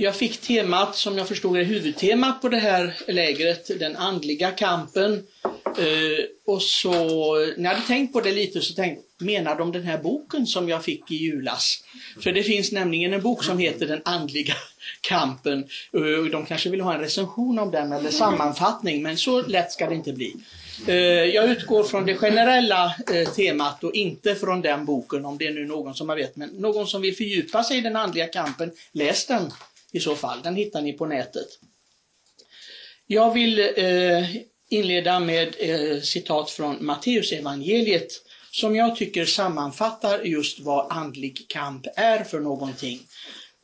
jag fick temat, som jag förstod är huvudtemat på det här lägret, den andliga kampen. Eh, och så, när jag hade tänkt på det lite så tänkte menar de den här boken som jag fick i julas? För det finns nämligen en bok som heter Den andliga kampen. Eh, de kanske vill ha en recension om den eller sammanfattning, men så lätt ska det inte bli. Eh, jag utgår från det generella eh, temat och inte från den boken, om det är nu någon som har vet. Men någon som vill fördjupa sig i den andliga kampen, läs den i så fall. Den hittar ni på nätet. Jag vill eh, inleda med eh, citat från Matteusevangeliet som jag tycker sammanfattar just vad andlig kamp är för någonting.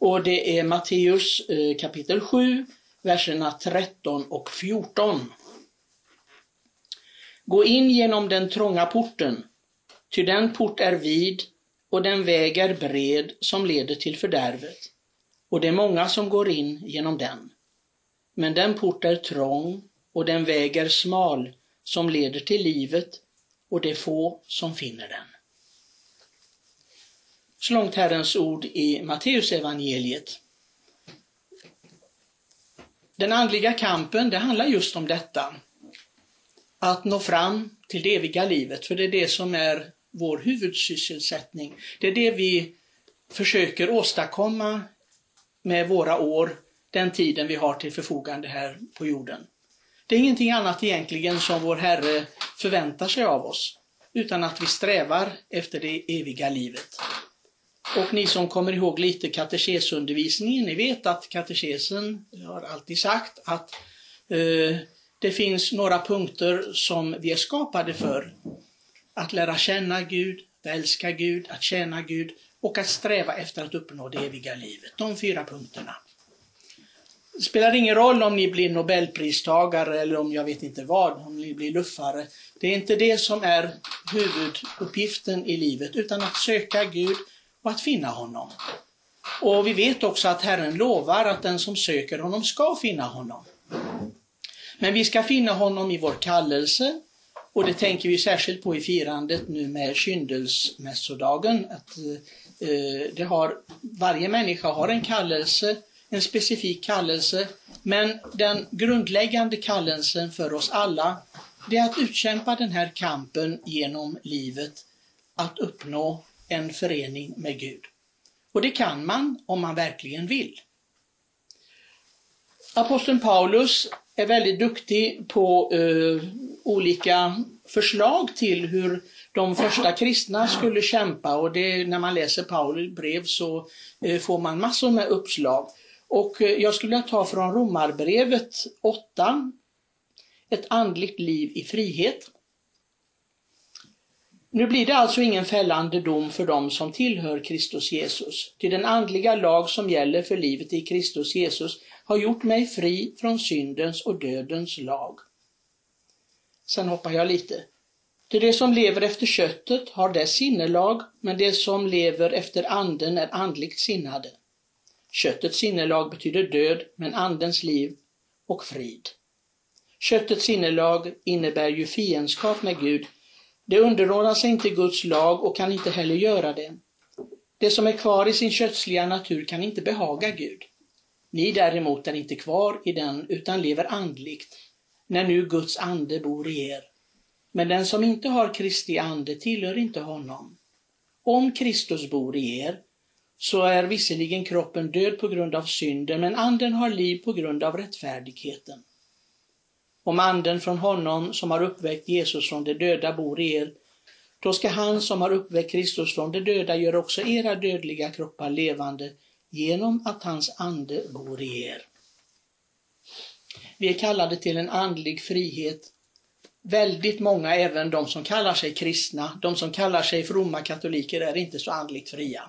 Och det är Matteus eh, kapitel 7, verserna 13 och 14. Gå in genom den trånga porten, ty den port är vid och den väg är bred som leder till fördärvet, och det är många som går in genom den. Men den port är trång och den väg är smal som leder till livet, och det är få som finner den. Så långt Herrens ord i Matteusevangeliet. Den andliga kampen, det handlar just om detta att nå fram till det eviga livet, för det är det som är vår huvudsysselsättning. Det är det vi försöker åstadkomma med våra år, den tiden vi har till förfogande här på jorden. Det är ingenting annat egentligen som vår Herre förväntar sig av oss, utan att vi strävar efter det eviga livet. Och ni som kommer ihåg lite katekesundervisningen, ni vet att katekesen har alltid sagt att eh, det finns några punkter som vi är skapade för. Att lära känna Gud, att älska Gud, att tjäna Gud och att sträva efter att uppnå det eviga livet. De fyra punkterna. Det spelar ingen roll om ni blir nobelpristagare eller om jag vet inte vad, om ni blir luffare. Det är inte det som är huvuduppgiften i livet, utan att söka Gud och att finna honom. Och vi vet också att Herren lovar att den som söker honom ska finna honom. Men vi ska finna honom i vår kallelse och det tänker vi särskilt på i firandet nu med kyndelsmässodagen. Att, eh, det har, varje människa har en kallelse, en specifik kallelse, men den grundläggande kallelsen för oss alla, det är att utkämpa den här kampen genom livet, att uppnå en förening med Gud. Och det kan man om man verkligen vill. Aposteln Paulus är väldigt duktig på eh, olika förslag till hur de första kristna skulle kämpa och det, när man läser Paulus brev så eh, får man massor med uppslag. Och eh, jag skulle vilja ta från Romarbrevet 8, ett andligt liv i frihet. Nu blir det alltså ingen fällande dom för dem som tillhör Kristus Jesus. Till den andliga lag som gäller för livet i Kristus Jesus har gjort mig fri från syndens och dödens lag. Sen hoppar jag lite. Till det som lever efter köttet har dess sinnelag, men det som lever efter anden är andligt sinnade. Köttets sinnelag betyder död, men andens liv och frid. Köttets sinnelag innebär ju fiendskap med Gud. Det underordnar sig inte Guds lag och kan inte heller göra det. Det som är kvar i sin kötsliga natur kan inte behaga Gud. Ni däremot är inte kvar i den utan lever andligt, när nu Guds ande bor i er. Men den som inte har Kristi ande tillhör inte honom. Om Kristus bor i er, så är visserligen kroppen död på grund av synden, men anden har liv på grund av rättfärdigheten. Om anden från honom som har uppväckt Jesus från de döda bor i er, då ska han som har uppväckt Kristus från de döda göra också era dödliga kroppar levande genom att hans ande bor i er. Vi är kallade till en andlig frihet. Väldigt många, även de som kallar sig kristna, de som kallar sig fromma katoliker, är inte så andligt fria.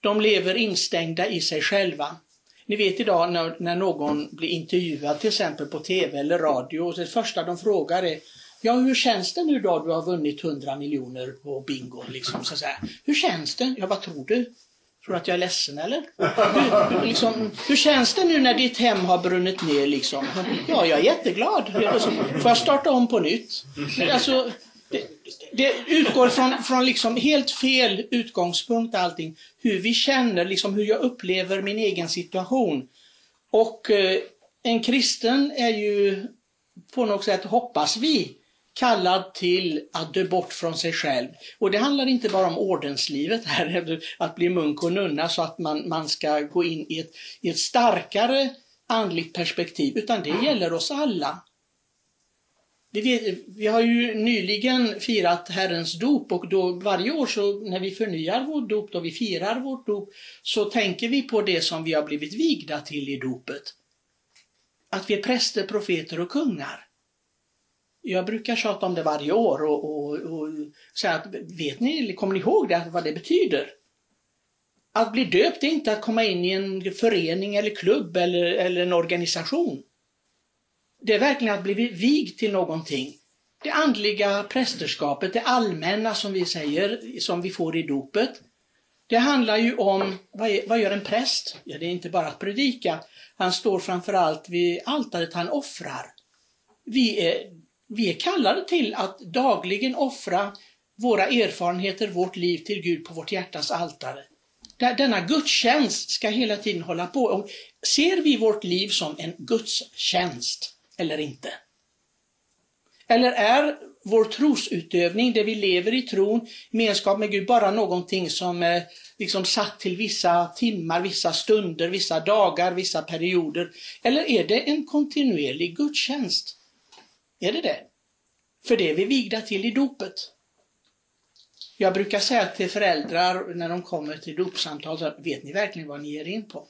De lever instängda i sig själva. Ni vet idag när, när någon blir intervjuad till exempel på TV eller radio och det första de frågar är Ja, hur känns det nu då du har vunnit 100 miljoner på bingo? Liksom, så att Hur känns det? Ja, vad tror du? Tror du att jag är ledsen eller? Hur, liksom, hur känns det nu när ditt hem har brunnit ner liksom? Ja, jag är jätteglad. Alltså, får jag starta om på nytt? Alltså, Det, det utgår från, från liksom helt fel utgångspunkt allting. Hur vi känner, liksom hur jag upplever min egen situation. Och eh, en kristen är ju på något sätt, hoppas vi, kallad till att dö bort från sig själv. Och det handlar inte bara om ordenslivet här, att bli munk och nunna så att man, man ska gå in i ett, i ett starkare andligt perspektiv, utan det gäller oss alla. Vi, vet, vi, har ju nyligen firat Herrens dop och då varje år så när vi förnyar vårt dop, då vi firar vårt dop, så tänker vi på det som vi har blivit vigda till i dopet. Att vi är präster, profeter och kungar. Jag brukar tjata om det varje år och, och, och säga att vet ni, kommer ni ihåg det, vad det betyder? Att bli döpt är inte att komma in i en förening eller klubb eller, eller en organisation. Det är verkligen att bli vigd till någonting. Det andliga prästerskapet, det allmänna som vi säger, som vi får i dopet. Det handlar ju om, vad, är, vad gör en präst? Ja, det är inte bara att predika. Han står framför allt vid altaret, han offrar. Vi är, vi är kallade till att dagligen offra våra erfarenheter, vårt liv till Gud på vårt hjärtas altare. Denna gudstjänst ska hela tiden hålla på. Och ser vi vårt liv som en gudstjänst eller inte? Eller är vår trosutövning, det vi lever i tron, gemenskap med Gud, bara någonting som är liksom satt till vissa timmar, vissa stunder, vissa dagar, vissa perioder? Eller är det en kontinuerlig gudstjänst? Är det det? För det är vi vigda till i dopet. Jag brukar säga till föräldrar när de kommer till dopsamtal, vet ni verkligen vad ni ger in på?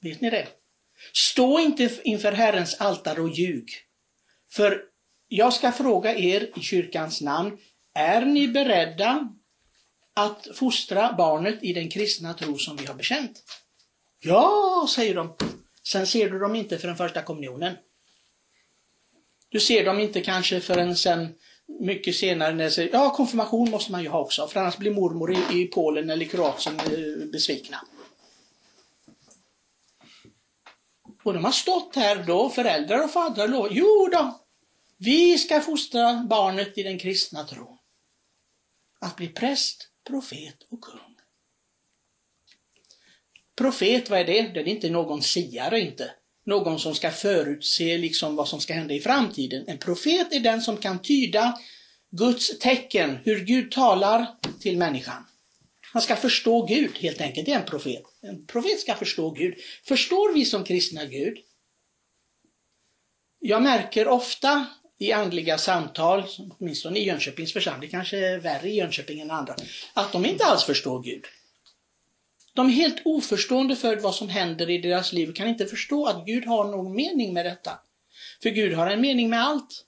Vet ni det? Stå inte inför Herrens altare och ljug. För jag ska fråga er i kyrkans namn, är ni beredda att fostra barnet i den kristna tro som vi har bekänt? Ja, säger de. Sen ser du dem inte för den första kommunionen. Du ser dem inte kanske förrän sen mycket senare när säger ja konfirmation måste man ju ha också för annars blir mormor i, i Polen eller Kroatien eh, besvikna. Och de har stått här då, föräldrar och fadrar och jo då, vi ska fostra barnet i den kristna tron. Att bli präst, profet och kung. Profet, vad är det? Det är inte någon siare inte. Någon som ska förutse liksom vad som ska hända i framtiden. En profet är den som kan tyda Guds tecken, hur Gud talar till människan. Han ska förstå Gud helt enkelt, det är en profet. En profet ska förstå Gud. Förstår vi som kristna Gud? Jag märker ofta i andliga samtal, åtminstone i Jönköpings församling, kanske är värre i Jönköping än andra, att de inte alls förstår Gud. De är helt oförstående för vad som händer i deras liv och kan inte förstå att Gud har någon mening med detta. För Gud har en mening med allt.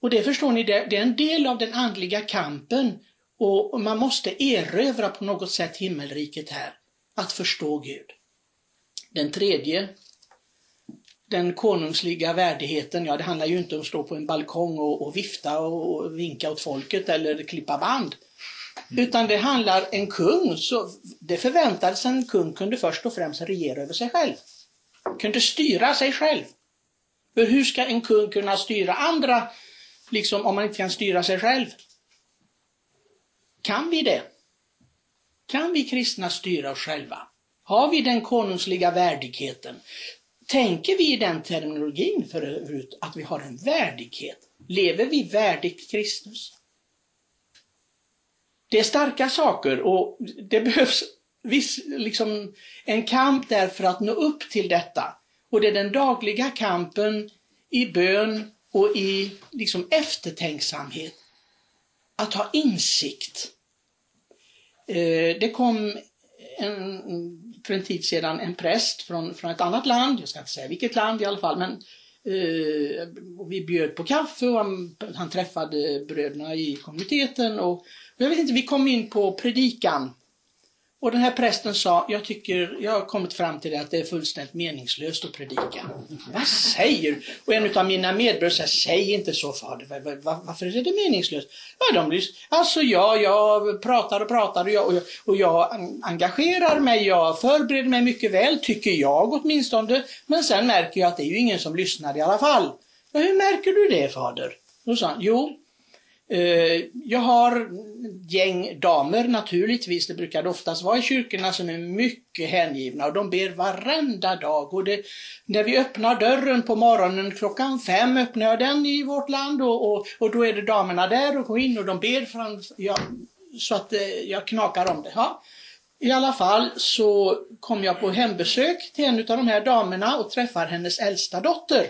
Och det förstår ni, det är en del av den andliga kampen och man måste erövra på något sätt himmelriket här, att förstå Gud. Den tredje, den konungsliga värdigheten, ja det handlar ju inte om att stå på en balkong och, och vifta och, och vinka åt folket eller klippa band. Mm. Utan det handlar en kung, så det förväntades en kung kunde först och främst regera över sig själv. Kunde styra sig själv. För hur ska en kung kunna styra andra, liksom om man inte kan styra sig själv? Kan vi det? Kan vi kristna styra oss själva? Har vi den konungsliga värdigheten? Tänker vi i den terminologin förut, att vi har en värdighet? Lever vi värdigt Kristus? Det är starka saker och det behövs viss, liksom, en kamp där för att nå upp till detta. Och det är den dagliga kampen i bön och i liksom, eftertänksamhet. Att ha insikt. Eh, det kom en, för en tid sedan en präst från, från ett annat land, jag ska inte säga vilket land i alla fall, men eh, vi bjöd på kaffe och han, han träffade bröderna i kommuniteten och jag vet inte, vi kom in på predikan. Och den här prästen sa, jag tycker, jag har kommit fram till det att det är fullständigt meningslöst att predika. Vad säger du? Och en av mina medbröder säger, säg inte så fader, varför är det meningslöst? Ja, de blir, alltså jag, jag pratar och pratar och jag, och jag, och jag engagerar mig, jag förbereder mig mycket väl, tycker jag åtminstone. Men sen märker jag att det är ju ingen som lyssnar i alla fall. Ja, hur märker du det fader? Då sa han, jo, Eh, jag har gäng damer naturligtvis, det brukar det oftast vara i kyrkorna, som är mycket hängivna och de ber varenda dag. Och det, när vi öppnar dörren på morgonen klockan fem öppnar jag den i vårt land och, och, och då är det damerna där och går in och de ber fram, ja, så att eh, jag knakar om det. Ja. I alla fall så kom jag på hembesök till en av de här damerna och träffar hennes äldsta dotter.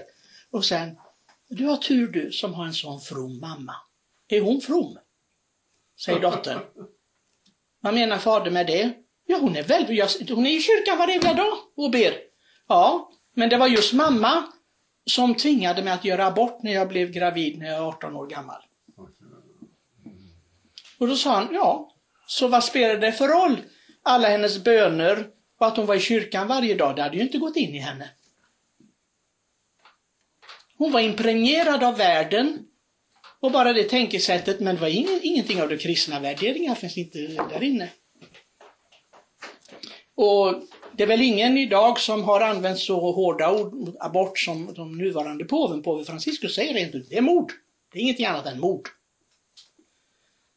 Och sen, du har tur du som har en sån from mamma. Är hon from? Säger dottern. Vad menar fader med det? Ja, hon är väl, hon är i kyrkan varenda dag och ber. Ja, men det var just mamma som tvingade mig att göra abort när jag blev gravid när jag var 18 år gammal. Och då sa han, ja, så vad spelar det för roll? Alla hennes böner och att hon var i kyrkan varje dag, det hade ju inte gått in i henne. Hon var impregnerad av världen och bara det tänkesättet, men det var ingen, ingenting av de kristna värderingar finns inte där inne. Och det är väl ingen idag som har använt så hårda ord mot abort som de nuvarande påven, påve Franciscus, säger rent ut. Det är mord. Det är ingenting annat än mord.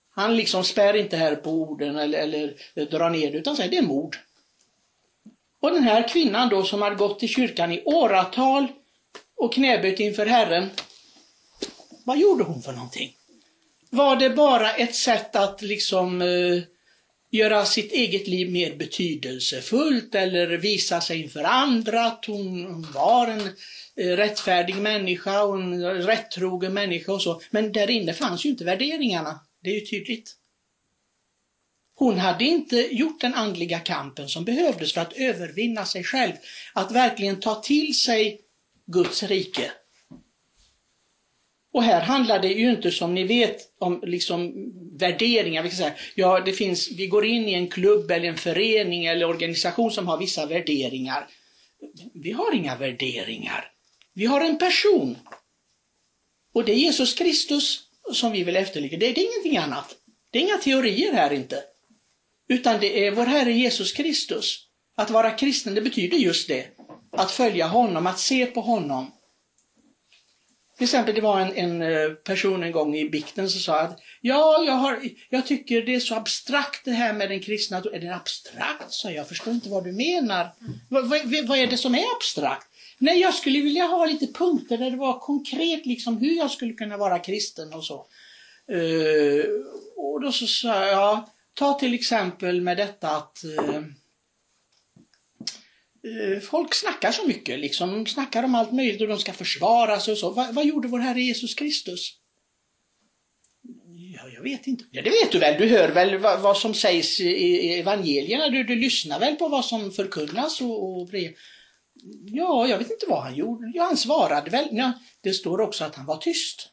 Han liksom spär inte här på orden eller, eller drar ner det, utan säger det är mord. Och den här kvinnan då som hade gått till kyrkan i åratal och knäböjt inför Herren, vad gjorde hon för någonting? Var det bara ett sätt att liksom eh, göra sitt eget liv mer betydelsefullt eller visa sig inför andra att hon, hon var en eh, rättfärdig människa och en rättrogen människa och så. Men där inne fanns ju inte värderingarna. Det är ju tydligt. Hon hade inte gjort den andliga kampen som behövdes för att övervinna sig själv, att verkligen ta till sig Guds rike. Och här handlar det ju inte som ni vet om liksom värderingar. Vi, kan säga, ja, det finns, vi går in i en klubb eller en förening eller organisation som har vissa värderingar. Vi har inga värderingar. Vi har en person. Och det är Jesus Kristus som vi vill efterlikna. Det, det är ingenting annat. Det är inga teorier här inte. Utan det är vår Herre Jesus Kristus. Att vara kristen, det betyder just det. Att följa honom, att se på honom. Till exempel, det var en, en eh, person en gång i bikten som sa att ja, jag, har, jag tycker det är så abstrakt det här med den kristna. Är det abstrakt? sa jag. Jag förstår inte vad du menar. Vad, vad, vad är det som är abstrakt? Nej, jag skulle vilja ha lite punkter där det var konkret liksom hur jag skulle kunna vara kristen och så. Uh, och då så sa jag, ta till exempel med detta att uh, Eh, folk snackar så mycket, liksom. De snackar om allt möjligt och de ska försvara sig och så. Va, vad gjorde vår Herre Jesus Kristus? Ja, jag vet inte. Ja, det vet du väl? Du hör väl vad, vad som sägs i, evangelierna? Du, du lyssnar väl på vad som förkunnas och, och brev. Ja, jag vet inte vad han gjorde. Ja, han svarade väl. Ja, det står också att han var tyst.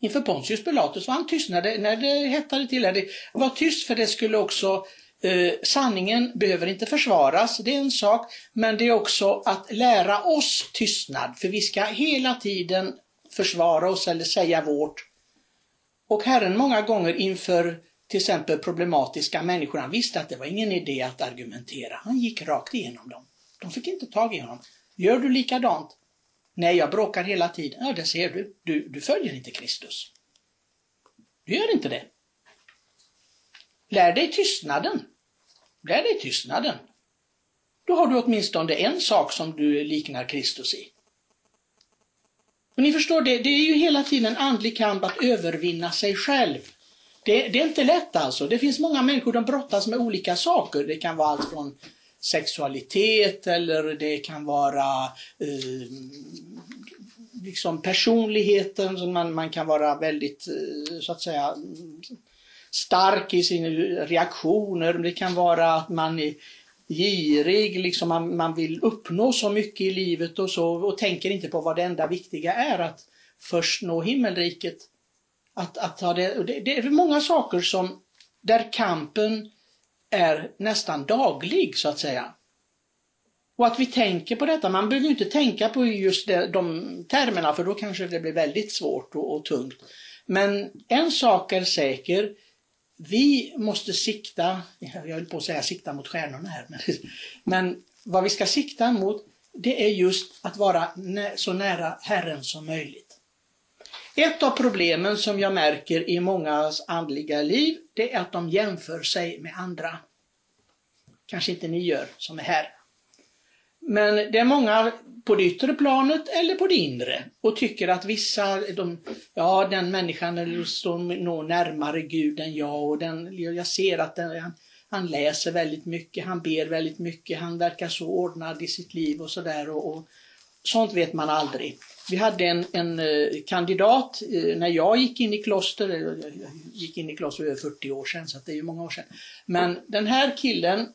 Inför Pontius Pilatus var han tyst när det, när det hettade till. Han var tyst för det skulle också eh, sanningen behöver inte försvaras, det är en sak, men det är också att lära oss tystnad, för vi ska hela tiden försvara oss eller säga vårt. Och Herren många gånger inför till exempel problematiska människor, han visste att det var ingen idé att argumentera. Han gick rakt igenom dem. De fick inte tag i honom. Gör du likadant? Nej, jag bråkar hela tiden. Ja, det ser du. Du, du följer inte Kristus. Du gör inte det. Lär dig tystnaden. Lär dig tystnaden. Då har du åtminstone en sak som du liknar Kristus i. Och ni förstår, det, det är ju hela tiden en andlig kamp att övervinna sig själv. Det, det, är inte lätt alltså. Det finns många människor som brottas med olika saker. Det kan vara allt från sexualitet eller det kan vara eh, liksom personligheten, man, man kan vara väldigt eh, så att säga stark i sina reaktioner. Det kan vara att man är girig, liksom man, man vill uppnå så mycket i livet och så och tänker inte på vad det enda viktiga är, att först nå himmelriket. Att, att ha det, det, det är många saker som där kampen är nästan daglig så att säga. Och att vi tänker på detta, man behöver inte tänka på just de, de termerna för då kanske det blir väldigt svårt och, och tungt. Men en sak är säker, vi måste sikta, jag höll på att säga sikta mot stjärnorna här, men, men vad vi ska sikta mot det är just att vara så nära Herren som möjligt. Ett av problemen som jag märker i mångas andliga liv, det är att de jämför sig med andra. Kanske inte ni gör som är här. Men det är många på det yttre planet eller på det inre och tycker att vissa, de, ja den människan står liksom nog närmare Gud än jag och den, jag ser att den, han, han läser väldigt mycket, han ber väldigt mycket, han verkar så ordnad i sitt liv och sådär. Och, och, sånt vet man aldrig. Vi hade en, en eh, kandidat eh, när jag gick in i kloster, jag gick in i kloster över 40 år sedan så det är ju många år sedan. Men den här killen,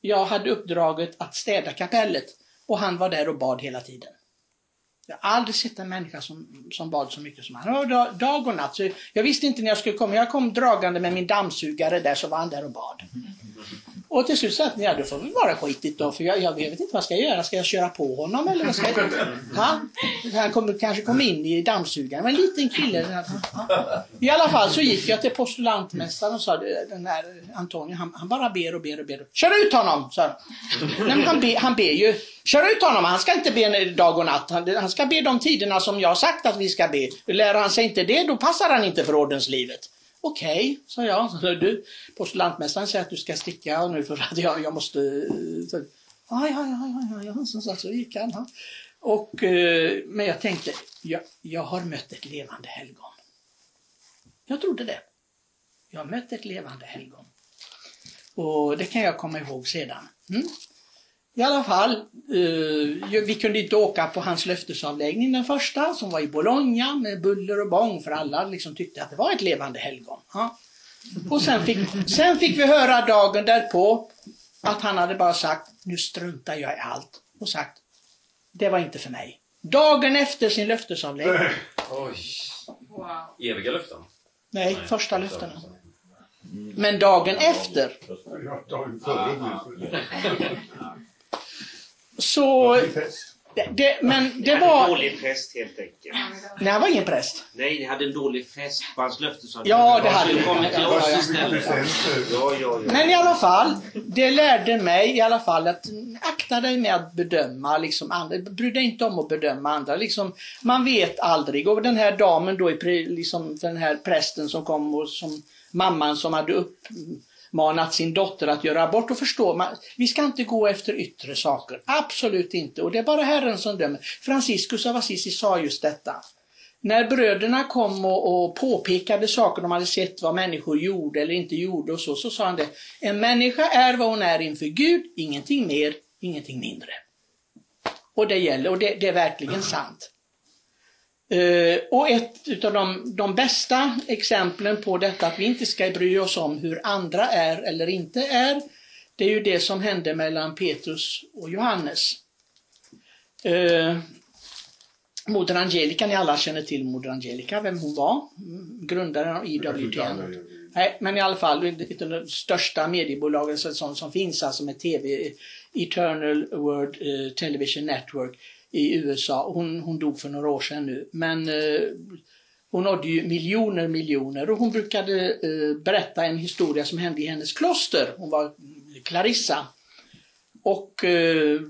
jag hade uppdraget att städa kapellet och han var där och bad hela tiden. Jag har aldrig sett en människa som, som bad så mycket som han. Och dag, dag och natt. Så jag visste inte när jag skulle komma. Jag kom dragande med min dammsugare där så var han där och bad. Och till slut sa jag att ja, då får vi vara skitigt då, för jag, jag vet inte vad jag ska göra. Ska jag köra på honom eller vad ska jag göra? Han, han kom, kanske kom in i dammsugaren, men en liten kille. I alla fall så gick jag till postulantmästaren och sa, den här Antonio, han, han, bara ber och ber och ber. Kör ut honom! sa Nej, han, be, han ber ju. Kör ut honom, han ska inte be dag och natt. Han, han ska ska be de tiderna som jag har sagt att vi ska be. Lär han sig inte det, då passar han inte för ordenslivet. Okej, okay, sa jag. Du, postulantmästaren säger att du ska sticka nu för att jag, jag måste... Så, ja, ja, ja, ja, som så, så gick han. Och, eh, men jag tänkte, jag, jag har mött ett levande helgon. Jag trodde det. Jag har mött ett levande helgon. Och det kan jag komma ihåg sedan. Mm. I alla fall, eh, vi kunde inte åka på hans löftesavläggning den första som var i Bologna med buller och bång för alla liksom tyckte att det var ett levande helgon. Ja. Och sen fick, sen fick vi höra dagen därpå att han hade bara sagt nu struntar jag i allt och sagt det var inte för mig. Dagen efter sin löftesavläggning. Oj. Wow. Eviga löften? Nej, Nej första löftena. Men dagen efter. Så... Det, det, men det var... dålig präst helt enkelt. Nej, han var ingen präst. Nej, ni hade en dålig fest på hans löftesavgivning. Ja, det hade vi. kommit till oss istället. Ja, ja, ja. Men i alla fall, det lärde mig i alla fall att akta dig med att bedöma liksom andra. Bry dig inte om att bedöma andra. Liksom, man vet aldrig. Och den här damen då, liksom, den här prästen som kom och som mamman som hade upp manat sin dotter att göra abort och förstå, man, vi ska inte gå efter yttre saker. Absolut inte. Och det är bara Herren som dömer. Franciscus av Assisi sa just detta. När bröderna kom och, och påpekade saker de hade sett vad människor gjorde eller inte gjorde och så, så sa han det. En människa är vad hon är inför Gud, ingenting mer, ingenting mindre. Och det gäller, och det, det är verkligen sant. Uh, och ett av de, de, bästa exemplen på detta att vi inte ska bry oss om hur andra är eller inte är, det är ju det som hände mellan Petrus och Johannes. Uh, Moder Angelica, ni alla känner till Moder Angelica, vem hon var, mm, grundaren av IWTN. Nej, men i alla fall ett av de största mediebolagen som, som finns, alltså med TV, Eternal World uh, Television Network i USA. Hon, hon dog för några år sedan nu. Men eh, hon nådde ju miljoner, miljoner och hon brukade eh, berätta en historia som hände i hennes kloster. Hon var mm, Clarissa. Och eh,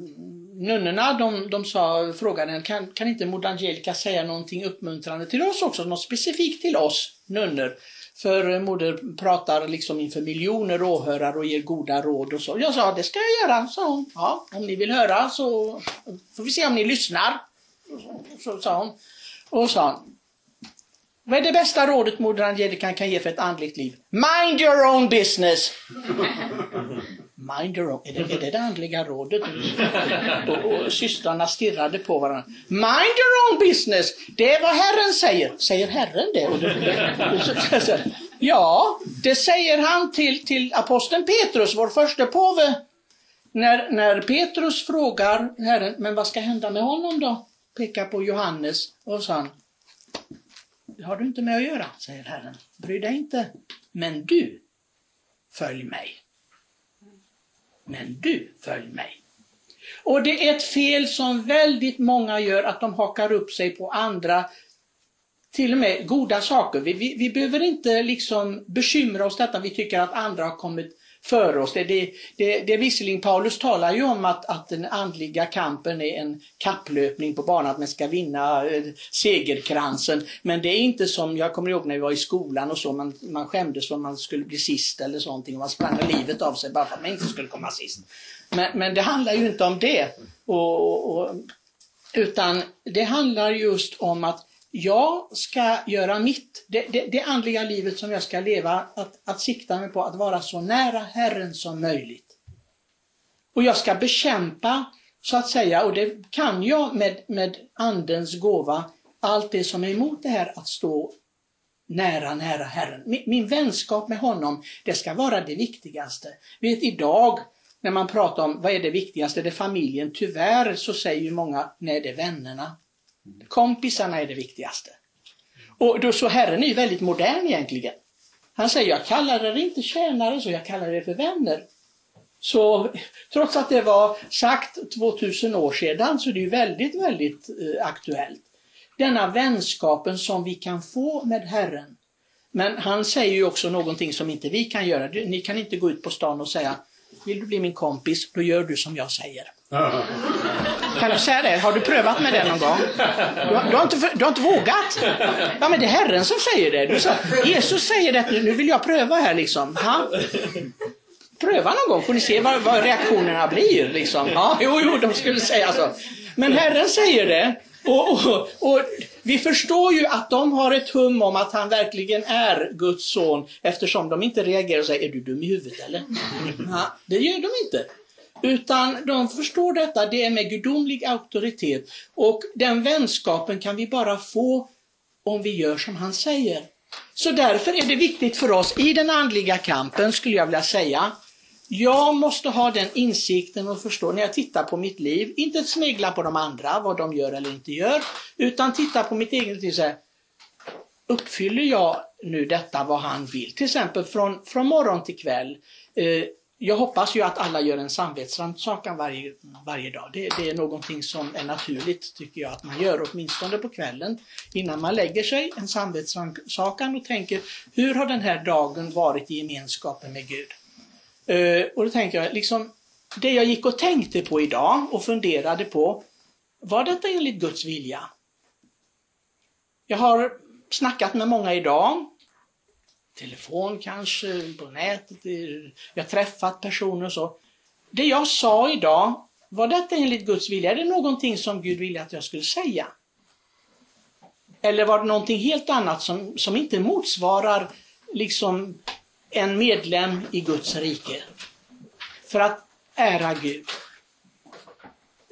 nunnorna de, de sa, frågade henne, kan, kan inte Moder Angelica säga någonting uppmuntrande till oss också? Något specifikt till oss nunnor? För eh, moder pratar liksom inför miljoner åhörare och ger goda råd och så. Jag sa, det ska jag göra, sa hon. Ja, om ni vill höra så får vi se om ni lyssnar. Så, så sa hon. Och sa hon, vad är det bästa rådet moder Angelica kan ge för ett andligt liv? Mind your own business! Mind your own, är det, är det, det andliga rådet? Och, och systrarna stirrade på varandra. Mind your own business, det är vad Herren säger. Säger Herren det? Ja, det säger han till, till aposteln Petrus, vår första påve. När, när Petrus frågar Herren, men vad ska hända med honom då? Pekar på Johannes och sa han, det har du inte med att göra, säger Herren. Bry dig inte. Men du, följ mig men du, följ mig. Och det är ett fel som väldigt många gör, att de hakar upp sig på andra, till och med goda saker. Vi, vi, vi behöver inte liksom bekymra oss detta, vi tycker att andra har kommit för oss. Det, det, det, det visserligen, Paulus talar ju om att, att den andliga kampen är en kapplöpning på banan, att man ska vinna eh, segerkransen. Men det är inte som, jag kommer ihåg när vi var i skolan och så, man, man skämdes för att man skulle bli sist eller sånting och man sprang livet av sig bara för att man inte skulle komma sist. Men, men det handlar ju inte om det. Och, och, utan det handlar just om att jag ska göra mitt, det, det, det, andliga livet som jag ska leva, att, att sikta mig på att vara så nära Herren som möjligt. Och jag ska bekämpa, så att säga, och det kan jag med, med Andens gåva, allt det som är emot det här att stå nära, nära Herren. Min, min vänskap med honom, det ska vara det viktigaste. Vet idag, när man pratar om vad är det viktigaste, det är familjen. Tyvärr så säger ju många, nej det är vännerna. Kompisarna är det viktigaste. Och då så Herren är ju väldigt modern egentligen. Han säger, jag kallar er inte tjänare, så jag kallar er för vänner. Så trots att det var sagt 2000 år sedan så är det ju väldigt, väldigt eh, aktuellt. Denna vänskapen som vi kan få med Herren. Men han säger ju också någonting som inte vi kan göra. Ni kan inte gå ut på stan och säga, vill du bli min kompis, då gör du som jag säger. Kan du säga det? Har du prövat med det någon gång? Du har, du har, inte, du har inte vågat? Ja, men det är Herren som säger det. Du sa, Jesus säger det, nu vill jag pröva här liksom. Ha? Pröva någon gång, får ni se vad, vad reaktionerna blir. Liksom. Ja, jo, jo, de skulle säga så. Men Herren säger det. Och, och, och, vi förstår ju att de har ett hum om att han verkligen är Guds son eftersom de inte reagerar och säger, är du dum i huvudet eller? Ja, det gör de inte. Utan de förstår detta, det är med gudomlig auktoritet. Och den vänskapen kan vi bara få om vi gör som han säger. Så därför är det viktigt för oss i den andliga kampen, skulle jag vilja säga, jag måste ha den insikten och förstå när jag tittar på mitt liv, inte snegla på de andra, vad de gör eller inte gör, utan titta på mitt eget liv. Uppfyller jag nu detta vad han vill? Till exempel från, från morgon till kväll. Eh, jag hoppas ju att alla gör en samvetsrannsakan varje, varje dag. Det, det, är någonting som är naturligt tycker jag att man gör, åtminstone på kvällen innan man lägger sig. En samvetsrannsakan och tänker, hur har den här dagen varit i gemenskapen med Gud? Uh, och då tänker jag, liksom, det jag gick och tänkte på idag och funderade på, var detta enligt Guds vilja? Jag har snackat med många idag telefon kanske, på nätet, jag har träffat personer och så. Det jag sa idag, var detta enligt Guds vilja? Är det någonting som Gud ville att jag skulle säga? Eller var det någonting helt annat som, som inte motsvarar liksom en medlem i Guds rike? För att ära Gud.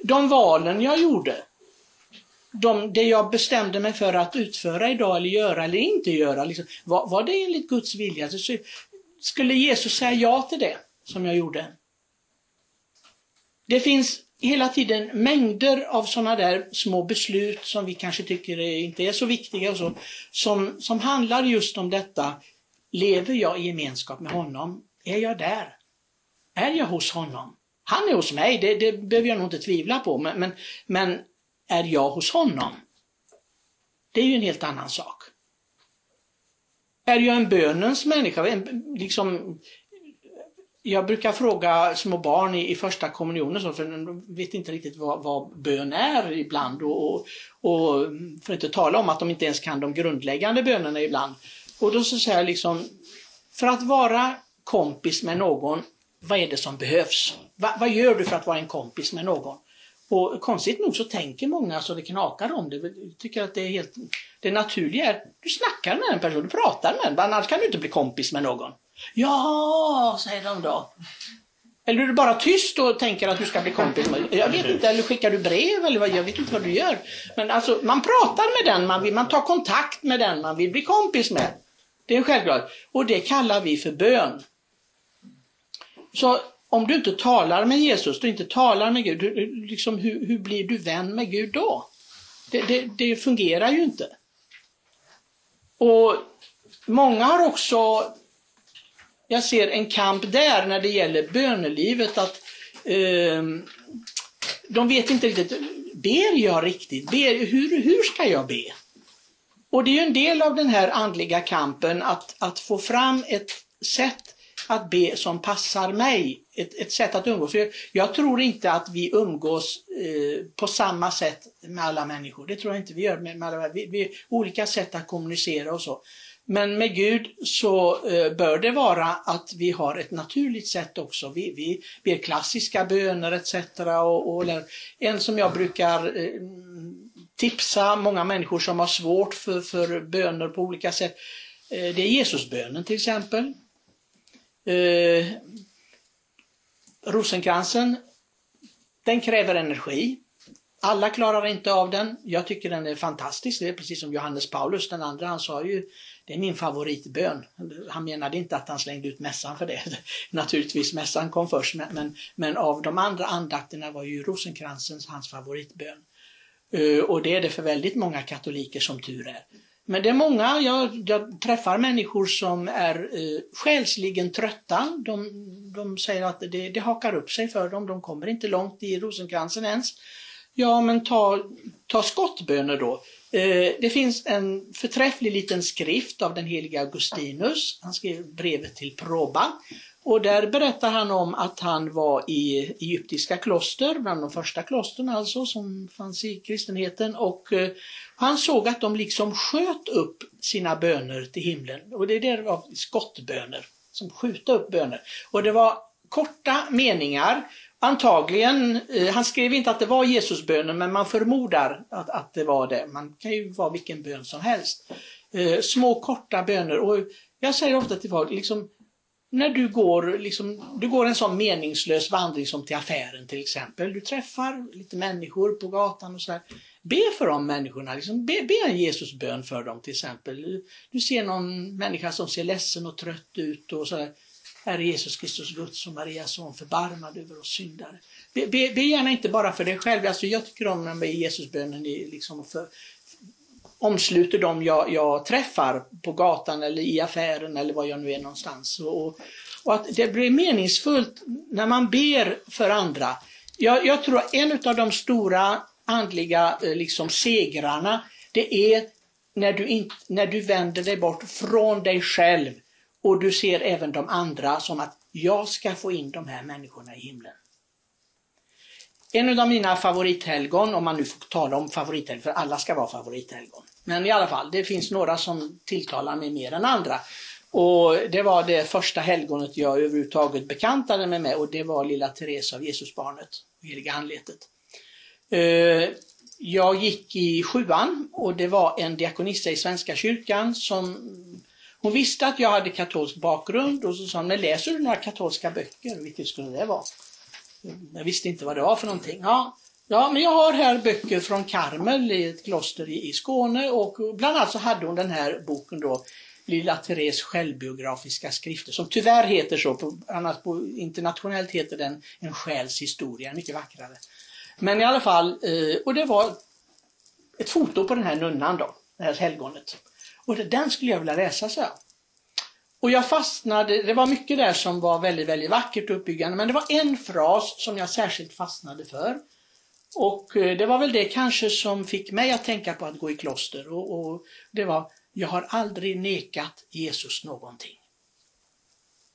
De valen jag gjorde, de, det jag bestämde mig för att utföra idag eller göra eller inte göra, liksom, var, var det enligt Guds vilja? Så skulle Jesus säga ja till det som jag gjorde? Det finns hela tiden mängder av sådana där små beslut som vi kanske tycker inte är så viktiga och så, som, som handlar just om detta. Lever jag i gemenskap med honom? Är jag där? Är jag hos honom? Han är hos mig, det, det behöver jag nog inte tvivla på, men, men, men är jag hos honom? Det är ju en helt annan sak. Är jag en bönens människa? En, liksom, jag brukar fråga små barn i, i första kommunionen, så, för de vet inte riktigt vad, vad bön är ibland. Och, och, och, för att inte tala om att de inte ens kan de grundläggande bönerna ibland. Och då så säger jag liksom, för att vara kompis med någon, vad är det som behövs? Va, vad gör du för att vara en kompis med någon? Och konstigt nog så tänker många så det knakar om det. Jag tycker att det är helt... Det naturliga är, du snackar med en person, du pratar med en, annars kan du inte bli kompis med någon. Ja, säger de då. Eller är du bara tyst och tänker att du ska bli kompis med Jag vet inte, eller skickar du brev eller vad, jag vet inte vad du gör. Men alltså, man pratar med den man vill, man tar kontakt med den man vill bli kompis med. Det är självklart. Och det kallar vi för bön. Så om du inte talar med Jesus, du inte talar med Gud, liksom, hur, hur blir du vän med Gud då? Det, det, det, fungerar ju inte. Och många har också, jag ser en kamp där när det gäller bönelivet, att eh, de vet inte riktigt, ber jag riktigt? Ber, hur, hur ska jag be? Och det är ju en del av den här andliga kampen att, att få fram ett sätt att be som passar mig. Ett, ett sätt att umgås. För jag tror inte att vi umgås eh, på samma sätt med alla människor. Det tror jag inte vi gör. Med, med alla, vi, vi, olika sätt att kommunicera och så. Men med Gud så eh, bör det vara att vi har ett naturligt sätt också. Vi, vi ber klassiska böner etc. Och, och en som jag brukar eh, tipsa många människor som har svårt för, för böner på olika sätt. Eh, det är Jesusbönen till exempel. Eh, rosenkransen, den kräver energi. Alla klarar inte av den. Jag tycker den är fantastisk. Det är precis som Johannes Paulus, den andra, han sa ju det är min favoritbön. Han menade inte att han slängde ut mässan för det. Naturligtvis, mässan kom först, men, men, men av de andra andakterna var ju rosenkransens hans favoritbön. Uh, och det är det för väldigt många katoliker som tur är. Men det är många, jag, jag träffar människor som är eh, själsligen trötta. De, de säger att det, det hakar upp sig för dem, de kommer inte långt i rosenkransen ens. Ja, men ta, ta skottböner då. Eh, det finns en förträfflig liten skrift av den heliga Augustinus. Han skrev brevet till Proba. Och där berättar han om att han var i egyptiska kloster, bland de första klostren alltså, som fanns i kristenheten. Och eh, han såg att de liksom sköt upp sina böner till himlen. Och det är det var skottböner, som skjuta upp böner. Och det var korta meningar Antagligen, eh, han skrev inte att det var Jesusbönen, men man förmodar att, att det var det. Man kan ju vara vilken bön som helst. Eh, små korta böner. Och jag säger ofta till folk, liksom, när du går, liksom, du går en sån meningslös vandring som till affären till exempel. Du träffar lite människor på gatan och sådär. Be för de människorna, liksom, be, be en Jesusbön för dem till exempel. Du ser någon människa som ser ledsen och trött ut och sådär. Herre Jesus Kristus, Guds och Marias son, förbarmad över oss syndare. Be, be, be, gärna inte bara för dig själv. Alltså jag tycker om när Jesusbönen liksom för, omsluter dem jag, jag, träffar på gatan eller i affären eller var jag nu är någonstans. Och, och att det blir meningsfullt när man ber för andra. Jag, jag tror att en av de stora andliga eh, liksom, segrarna, det är när du, in, när du vänder dig bort från dig själv och du ser även de andra som att jag ska få in de här människorna i himlen. En av mina favorithelgon, om man nu får tala om favorithelgon, för alla ska vara favorithelgon. Men i alla fall, det finns några som tilltalar mig mer än andra. Och Det var det första helgonet jag överhuvudtaget bekantade mig med och det var lilla Teresa av Jesusbarnet, heliga anletet. Eh, jag gick i sjuan och det var en diakonissa i Svenska kyrkan som hon visste att jag hade katolsk bakgrund och så sa hon, men läser du några katolska böcker? Vilket skulle det vara? Jag visste inte vad det var för någonting. Ja, ja men jag har här böcker från Karmel i ett kloster i, i Skåne och bland annat så hade hon den här boken då Lilla Therese självbiografiska skrifter som tyvärr heter så, på, annars på internationellt heter den En själs historia, mycket vackrare. Men i alla fall, eh, och det var ett foto på den här nunnan då, det här helgonet. Och den skulle jag vilja läsa, så. Och jag fastnade, det var mycket där som var väldigt, väldigt vackert och uppbyggande, men det var en fras som jag särskilt fastnade för. Och eh, det var väl det kanske som fick mig att tänka på att gå i kloster. Och, och det var, jag har aldrig nekat Jesus någonting.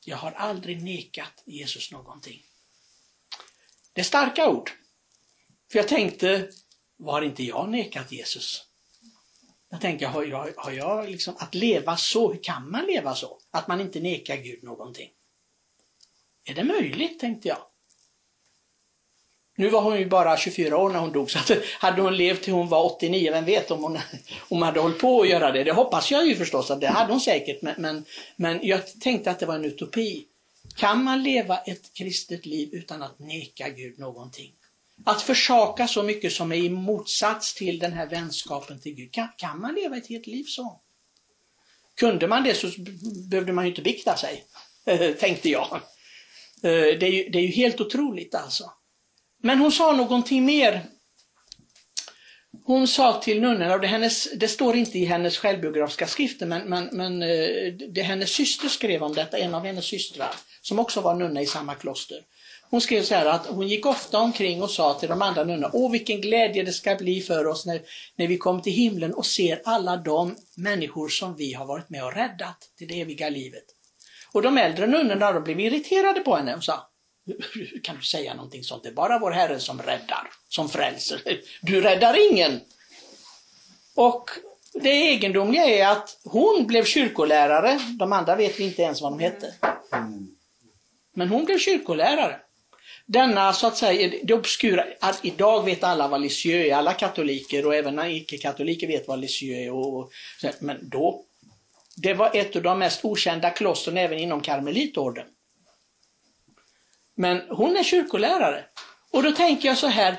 Jag har aldrig nekat Jesus någonting. Det är starka ord. För jag tänkte, var inte jag nekat Jesus? Jag tänker, har jag, har jag liksom, att leva så, hur kan man leva så? Att man inte nekar Gud någonting. Är det möjligt, tänkte jag. Nu var hon ju bara 24 år när hon dog, så att hade hon levt till hon var 89, vem vet om hon, om hon hade hållit på att göra det. Det hoppas jag ju förstås, att det hade hon säkert, men, men, men jag tänkte att det var en utopi. Kan man leva ett kristet liv utan att neka Gud någonting? Att försaka så mycket som är i motsats till den här vänskapen till Gud. Kan, kan man leva ett helt liv så? Kunde man det så behövde man ju inte bikta sig, tänkte jag. Eh, det är, ju, det är ju helt otroligt alltså. Men hon sa någonting mer. Hon sa till nunnorna, och det, hennes, det står inte i hennes självbiografiska skrifter, men, men, men eh, det hennes syster skrev om detta, en av hennes systrar, som också var nunna i samma kloster. Hon skrev så här att hon gick ofta omkring och sa till de andra nunnorna, åh vilken glädje det ska bli för oss när, när vi kommer till himlen och ser alla de människor som vi har varit med och räddat till det eviga livet. Och de äldre nunnorna de blev irriterade på henne och sa hur kan du säga någonting sånt? Det är bara vår Herre som räddar, som frälser. Du räddar ingen. Och det egendomliga är att hon blev kyrkolärare. De andra vet vi inte ens vad de hette. Men hon blev kyrkolärare. Denna så att säga, det obskura, att idag vet alla vad Lisieux är, alla katoliker och även icke-katoliker vet vad Lisieux är. Och, men då, det var ett av de mest okända klostren även inom karmelitorden. Men hon är kyrkolärare. Och då tänker jag så här,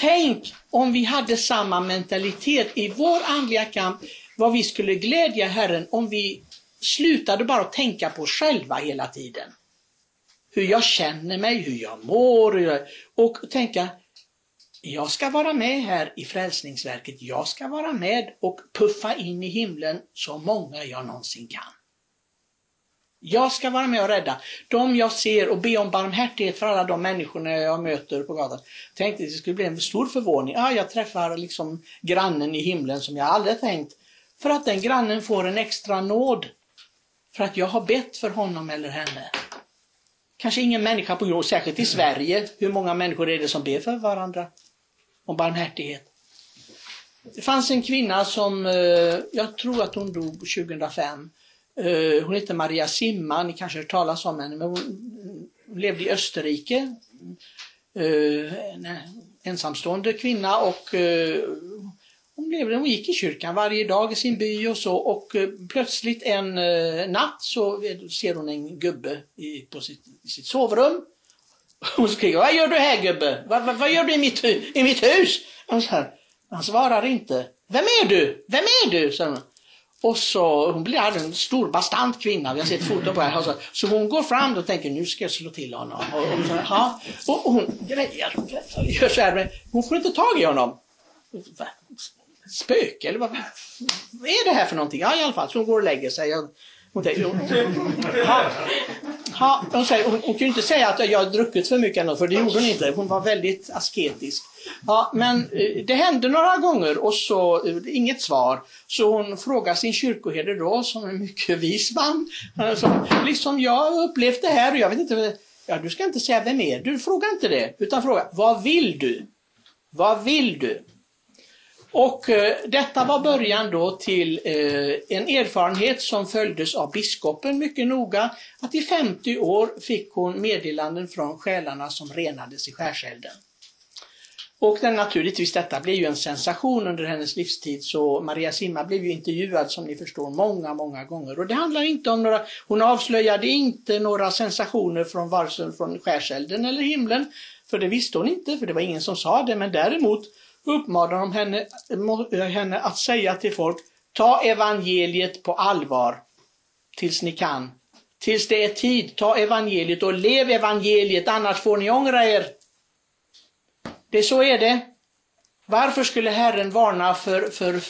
tänk om vi hade samma mentalitet i vår andliga kamp, vad vi skulle glädja Herren om vi slutade bara tänka på oss själva hela tiden. Hur jag känner mig, hur jag mår och tänka, jag ska vara med här i Frälsningsverket, jag ska vara med och puffa in i himlen så många jag någonsin kan. Jag ska vara med och rädda de jag ser och be om barmhärtighet för alla de människorna jag möter på gatan. Tänkte att det skulle bli en stor förvåning. Ah, jag träffar liksom grannen i himlen som jag aldrig tänkt. För att den grannen får en extra nåd. För att jag har bett för honom eller henne. Kanske ingen människa på jorden, särskilt i Sverige. Hur många människor är det som ber för varandra? Om barmhärtighet. Det fanns en kvinna som, eh, jag tror att hon dog 2005. Eh, hon hette Maria Simma, ni kanske har hört talas om henne, men hon levde i Österrike. Eh, en ensamstående kvinna och hon, blev, hon gick i kyrkan varje dag i sin by och så och eh, plötsligt en eh, natt så ser hon en gubbe i, på sitt, i sitt sovrum. Hon skriker, vad gör du här gubbe? Vad, vad, vad gör du i mitt, i mitt hus? Han, han svarar inte. Vem är du? Vem är du? Så hon. Och så, hon blir en stor bastant kvinna, vi har sett foton på henne. Så, alltså, så hon går fram och tänker nu ska jag slå till honom. Och, och, så, ja, och, och hon grejer, gör så här, men hon får inte tag i honom. Spöke eller vad, vad är det här för någonting? Ja i alla fall, så hon går och lägger sig. Hon, tänker, hon, ha, ha, hon, säger, hon, hon kunde inte säga att jag har druckit för mycket, för det gjorde hon inte. Hon var väldigt asketisk. Ja, men eh, det hände några gånger och så eh, inget svar. Så hon frågar sin kyrkoherde då, som är mycket vis man. Som, liksom jag har upplevt det här och jag vet inte, ja du ska inte säga vem är du, fråga inte det. Utan fråga, vad vill du? Vad vill du? Och eh, detta var början då till eh, en erfarenhet som följdes av biskopen mycket noga, att i 50 år fick hon meddelanden från själarna som renades i skärselden. Och den, naturligtvis, detta blev ju en sensation under hennes livstid, så Maria Simma blev ju intervjuad som ni förstår många, många gånger. Och det handlar inte om några, hon avslöjade inte några sensationer från vare sig från skärselden eller himlen, för det visste hon inte, för det var ingen som sa det, men däremot uppmanar de henne, eh, henne att säga till folk, ta evangeliet på allvar tills ni kan. Tills det är tid, ta evangeliet och lev evangeliet, annars får ni ångra er. Det så är det. Varför skulle Herren varna för, för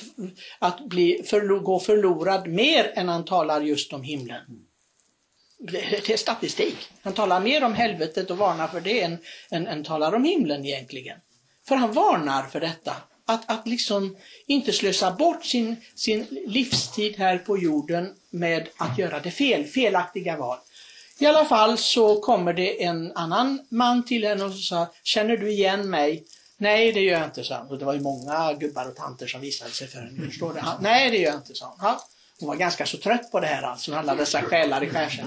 att bli, för, gå förlorad mer än han talar just om himlen? Det är statistik. Han talar mer om helvetet och varnar för det än, än, än talar om himlen egentligen. För han varnar för detta. Att, att liksom inte slösa bort sin, sin livstid här på jorden med att göra det fel, felaktiga val. I alla fall så kommer det en annan man till henne och sa, känner du igen mig? Nej, det gör jag inte, sa Och det var ju många gubbar och tanter som visade sig för henne. Förstår du? Nej, det gör jag inte, sa han. Hon var ganska så trött på det här alltså, alla dessa själar i skärsen.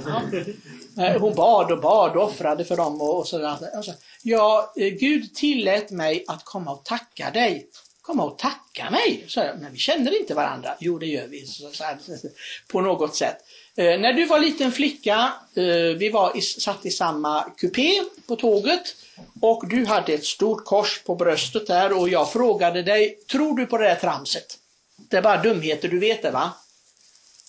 Ja. Hon bad och bad och offrade för dem och, och sådär. Alltså, ja, Gud tillät mig att komma och tacka dig. Komma och tacka mig? Så, men vi känner inte varandra. Jo, det gör vi. Så, så på något sätt. Eh, när du var liten flicka, eh, vi var i, satt i samma kupé på tåget och du hade ett stort kors på bröstet där och jag frågade dig, tror du på det där tramset? Det är bara dumheter, du vet det va?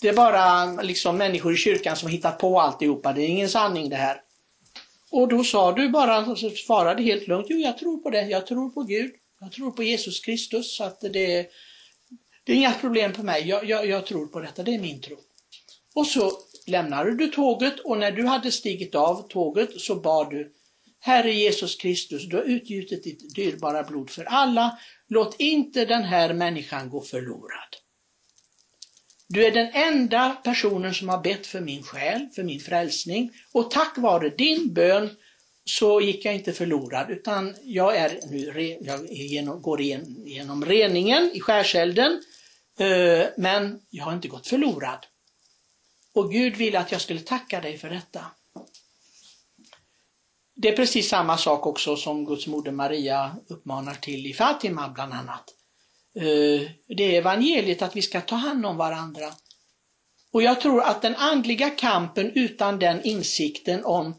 Det är bara liksom människor i kyrkan som hittat på alltihopa, det är ingen sanning det här. Och då sa du bara, svarade helt lugnt, jo jag tror på det, jag tror på Gud, jag tror på Jesus Kristus, så att det, det är inga problem för mig, jag, jag, jag tror på detta, det är min tro. Och så lämnade du tåget och när du hade stigit av tåget så bad du Herre Jesus Kristus, du har utgjutit ditt dyrbara blod för alla. Låt inte den här människan gå förlorad. Du är den enda personen som har bett för min själ, för min frälsning. Och tack vare din bön så gick jag inte förlorad, utan jag, är nu, jag genom, går igen, genom reningen i skärselden, eh, men jag har inte gått förlorad. Och Gud ville att jag skulle tacka dig för detta. Det är precis samma sak också som Guds moder Maria uppmanar till i Fatima bland annat. Eh, det är evangeliet att vi ska ta hand om varandra. Och jag tror att den andliga kampen utan den insikten om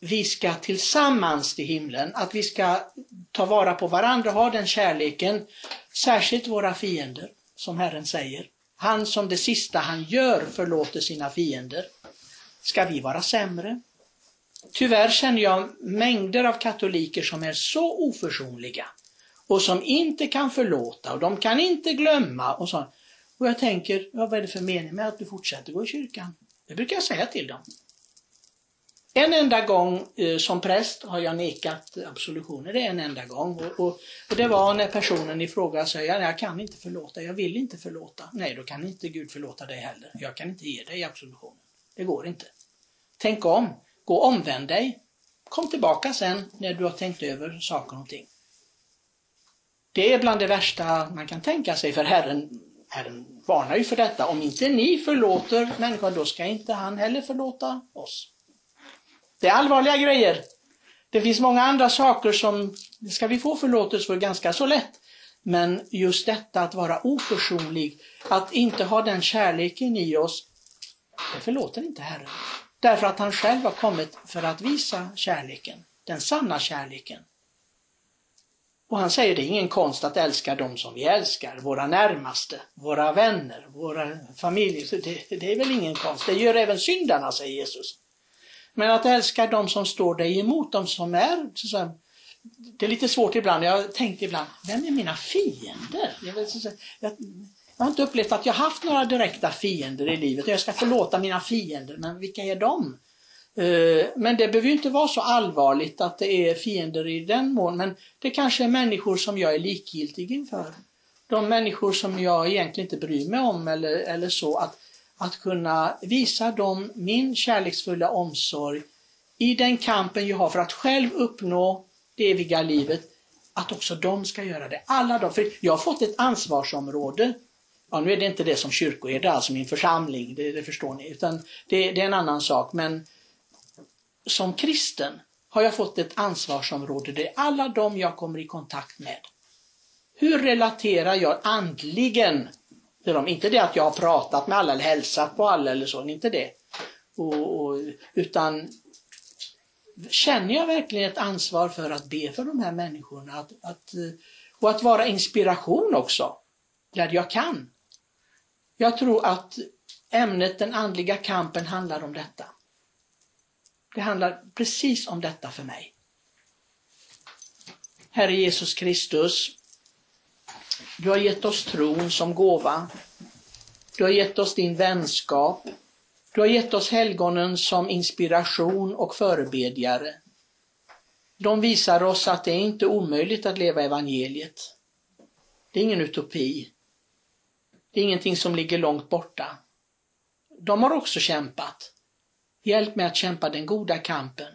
vi ska tillsammans till himlen, att vi ska ta vara på varandra, ha den kärleken, särskilt våra fiender, som Herren säger. Han som det sista han gör förlåter sina fiender. Ska vi vara sämre? Tyvärr känner jag mängder av katoliker som är så oförsonliga och som inte kan förlåta och de kan inte glömma och så. Och jag tänker, ja, vad är det för mening med att du fortsätter gå i kyrkan? Det brukar jag säga till dem. En enda gång eh, som präst har jag nekat absolutioner, det är en enda gång. Och, och, och det var när personen i fråga säger, jag kan inte förlåta, jag vill inte förlåta. Nej, då kan inte Gud förlåta dig heller. Jag kan inte ge dig absolutionen. Det går inte. Tänk om, gå och omvänd dig. Kom tillbaka sen när du har tänkt över saker och ting. Det är bland det värsta man kan tänka sig, för Herren, Herren varnar ju för detta. Om inte ni förlåter människan, då ska inte han heller förlåta oss. Det är allvarliga grejer. Det finns många andra saker som ska vi få förlåtelse för ganska så lätt. Men just detta att vara oförsonlig, att inte ha den kärleken i oss, det förlåter inte Herren. Därför att han själv har kommit för att visa kärleken, den sanna kärleken. Och han säger det är ingen konst att älska dem som vi älskar, våra närmaste, våra vänner, våra familjer. Det, det är väl ingen konst, det gör även syndarna, säger Jesus. Men att älska dem som står dig emot, de som är så det är lite svårt ibland. Jag har tänkt ibland, vem är mina fiender? Jag, vet, jag, jag, har inte upplevt att jag haft några direkta fiender i livet. Jag ska förlåta mina fiender, men vilka är de? Eh, men det behöver ju inte vara så allvarligt att det är fiender i den mån, men det kanske är människor som jag är likgiltig inför. De människor som jag egentligen inte bryr mig om eller, eller så. Att att kunna visa dem min kärleksfulla omsorg i den kampen jag har för att själv uppnå det eviga livet, att också de ska göra det. Alla de, för jag har fått ett ansvarsområde. Ja, nu är det inte det som kyrkoherde, alltså min församling, det, det förstår ni, utan det, det är en annan sak. Men som kristen har jag fått ett ansvarsområde, det är alla de jag kommer i kontakt med. Hur relaterar jag andligen till dem. Inte det att jag har pratat med alla eller hälsat på alla eller så, inte det. Och, och, utan känner jag verkligen ett ansvar för att be för de här människorna att, att, och att vara inspiration också, där jag kan. Jag tror att ämnet den andliga kampen handlar om detta. Det handlar precis om detta för mig. Herre Jesus Kristus, du har gett oss tron som gåva. Du har gett oss din vänskap. Du har gett oss helgonen som inspiration och förebedjare. De visar oss att det är inte omöjligt att leva evangeliet. Det är ingen utopi. Det är ingenting som ligger långt borta. De har också kämpat. Hjälp mig att kämpa den goda kampen.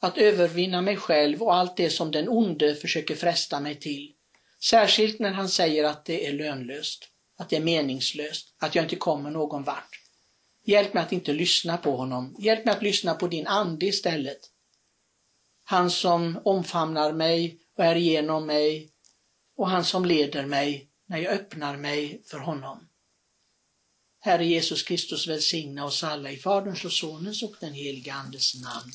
Att övervinna mig själv och allt det som den onde försöker fresta mig till. Särskilt när han säger att det är lönlöst, att det är meningslöst, att jag inte kommer någon vart. Hjälp mig att inte lyssna på honom. Hjälp mig att lyssna på din ande istället. Han som omfamnar mig och är genom mig och han som leder mig när jag öppnar mig för honom. Herre Jesus Kristus välsigna oss alla i Faderns och Sonens och den helige Andes namn.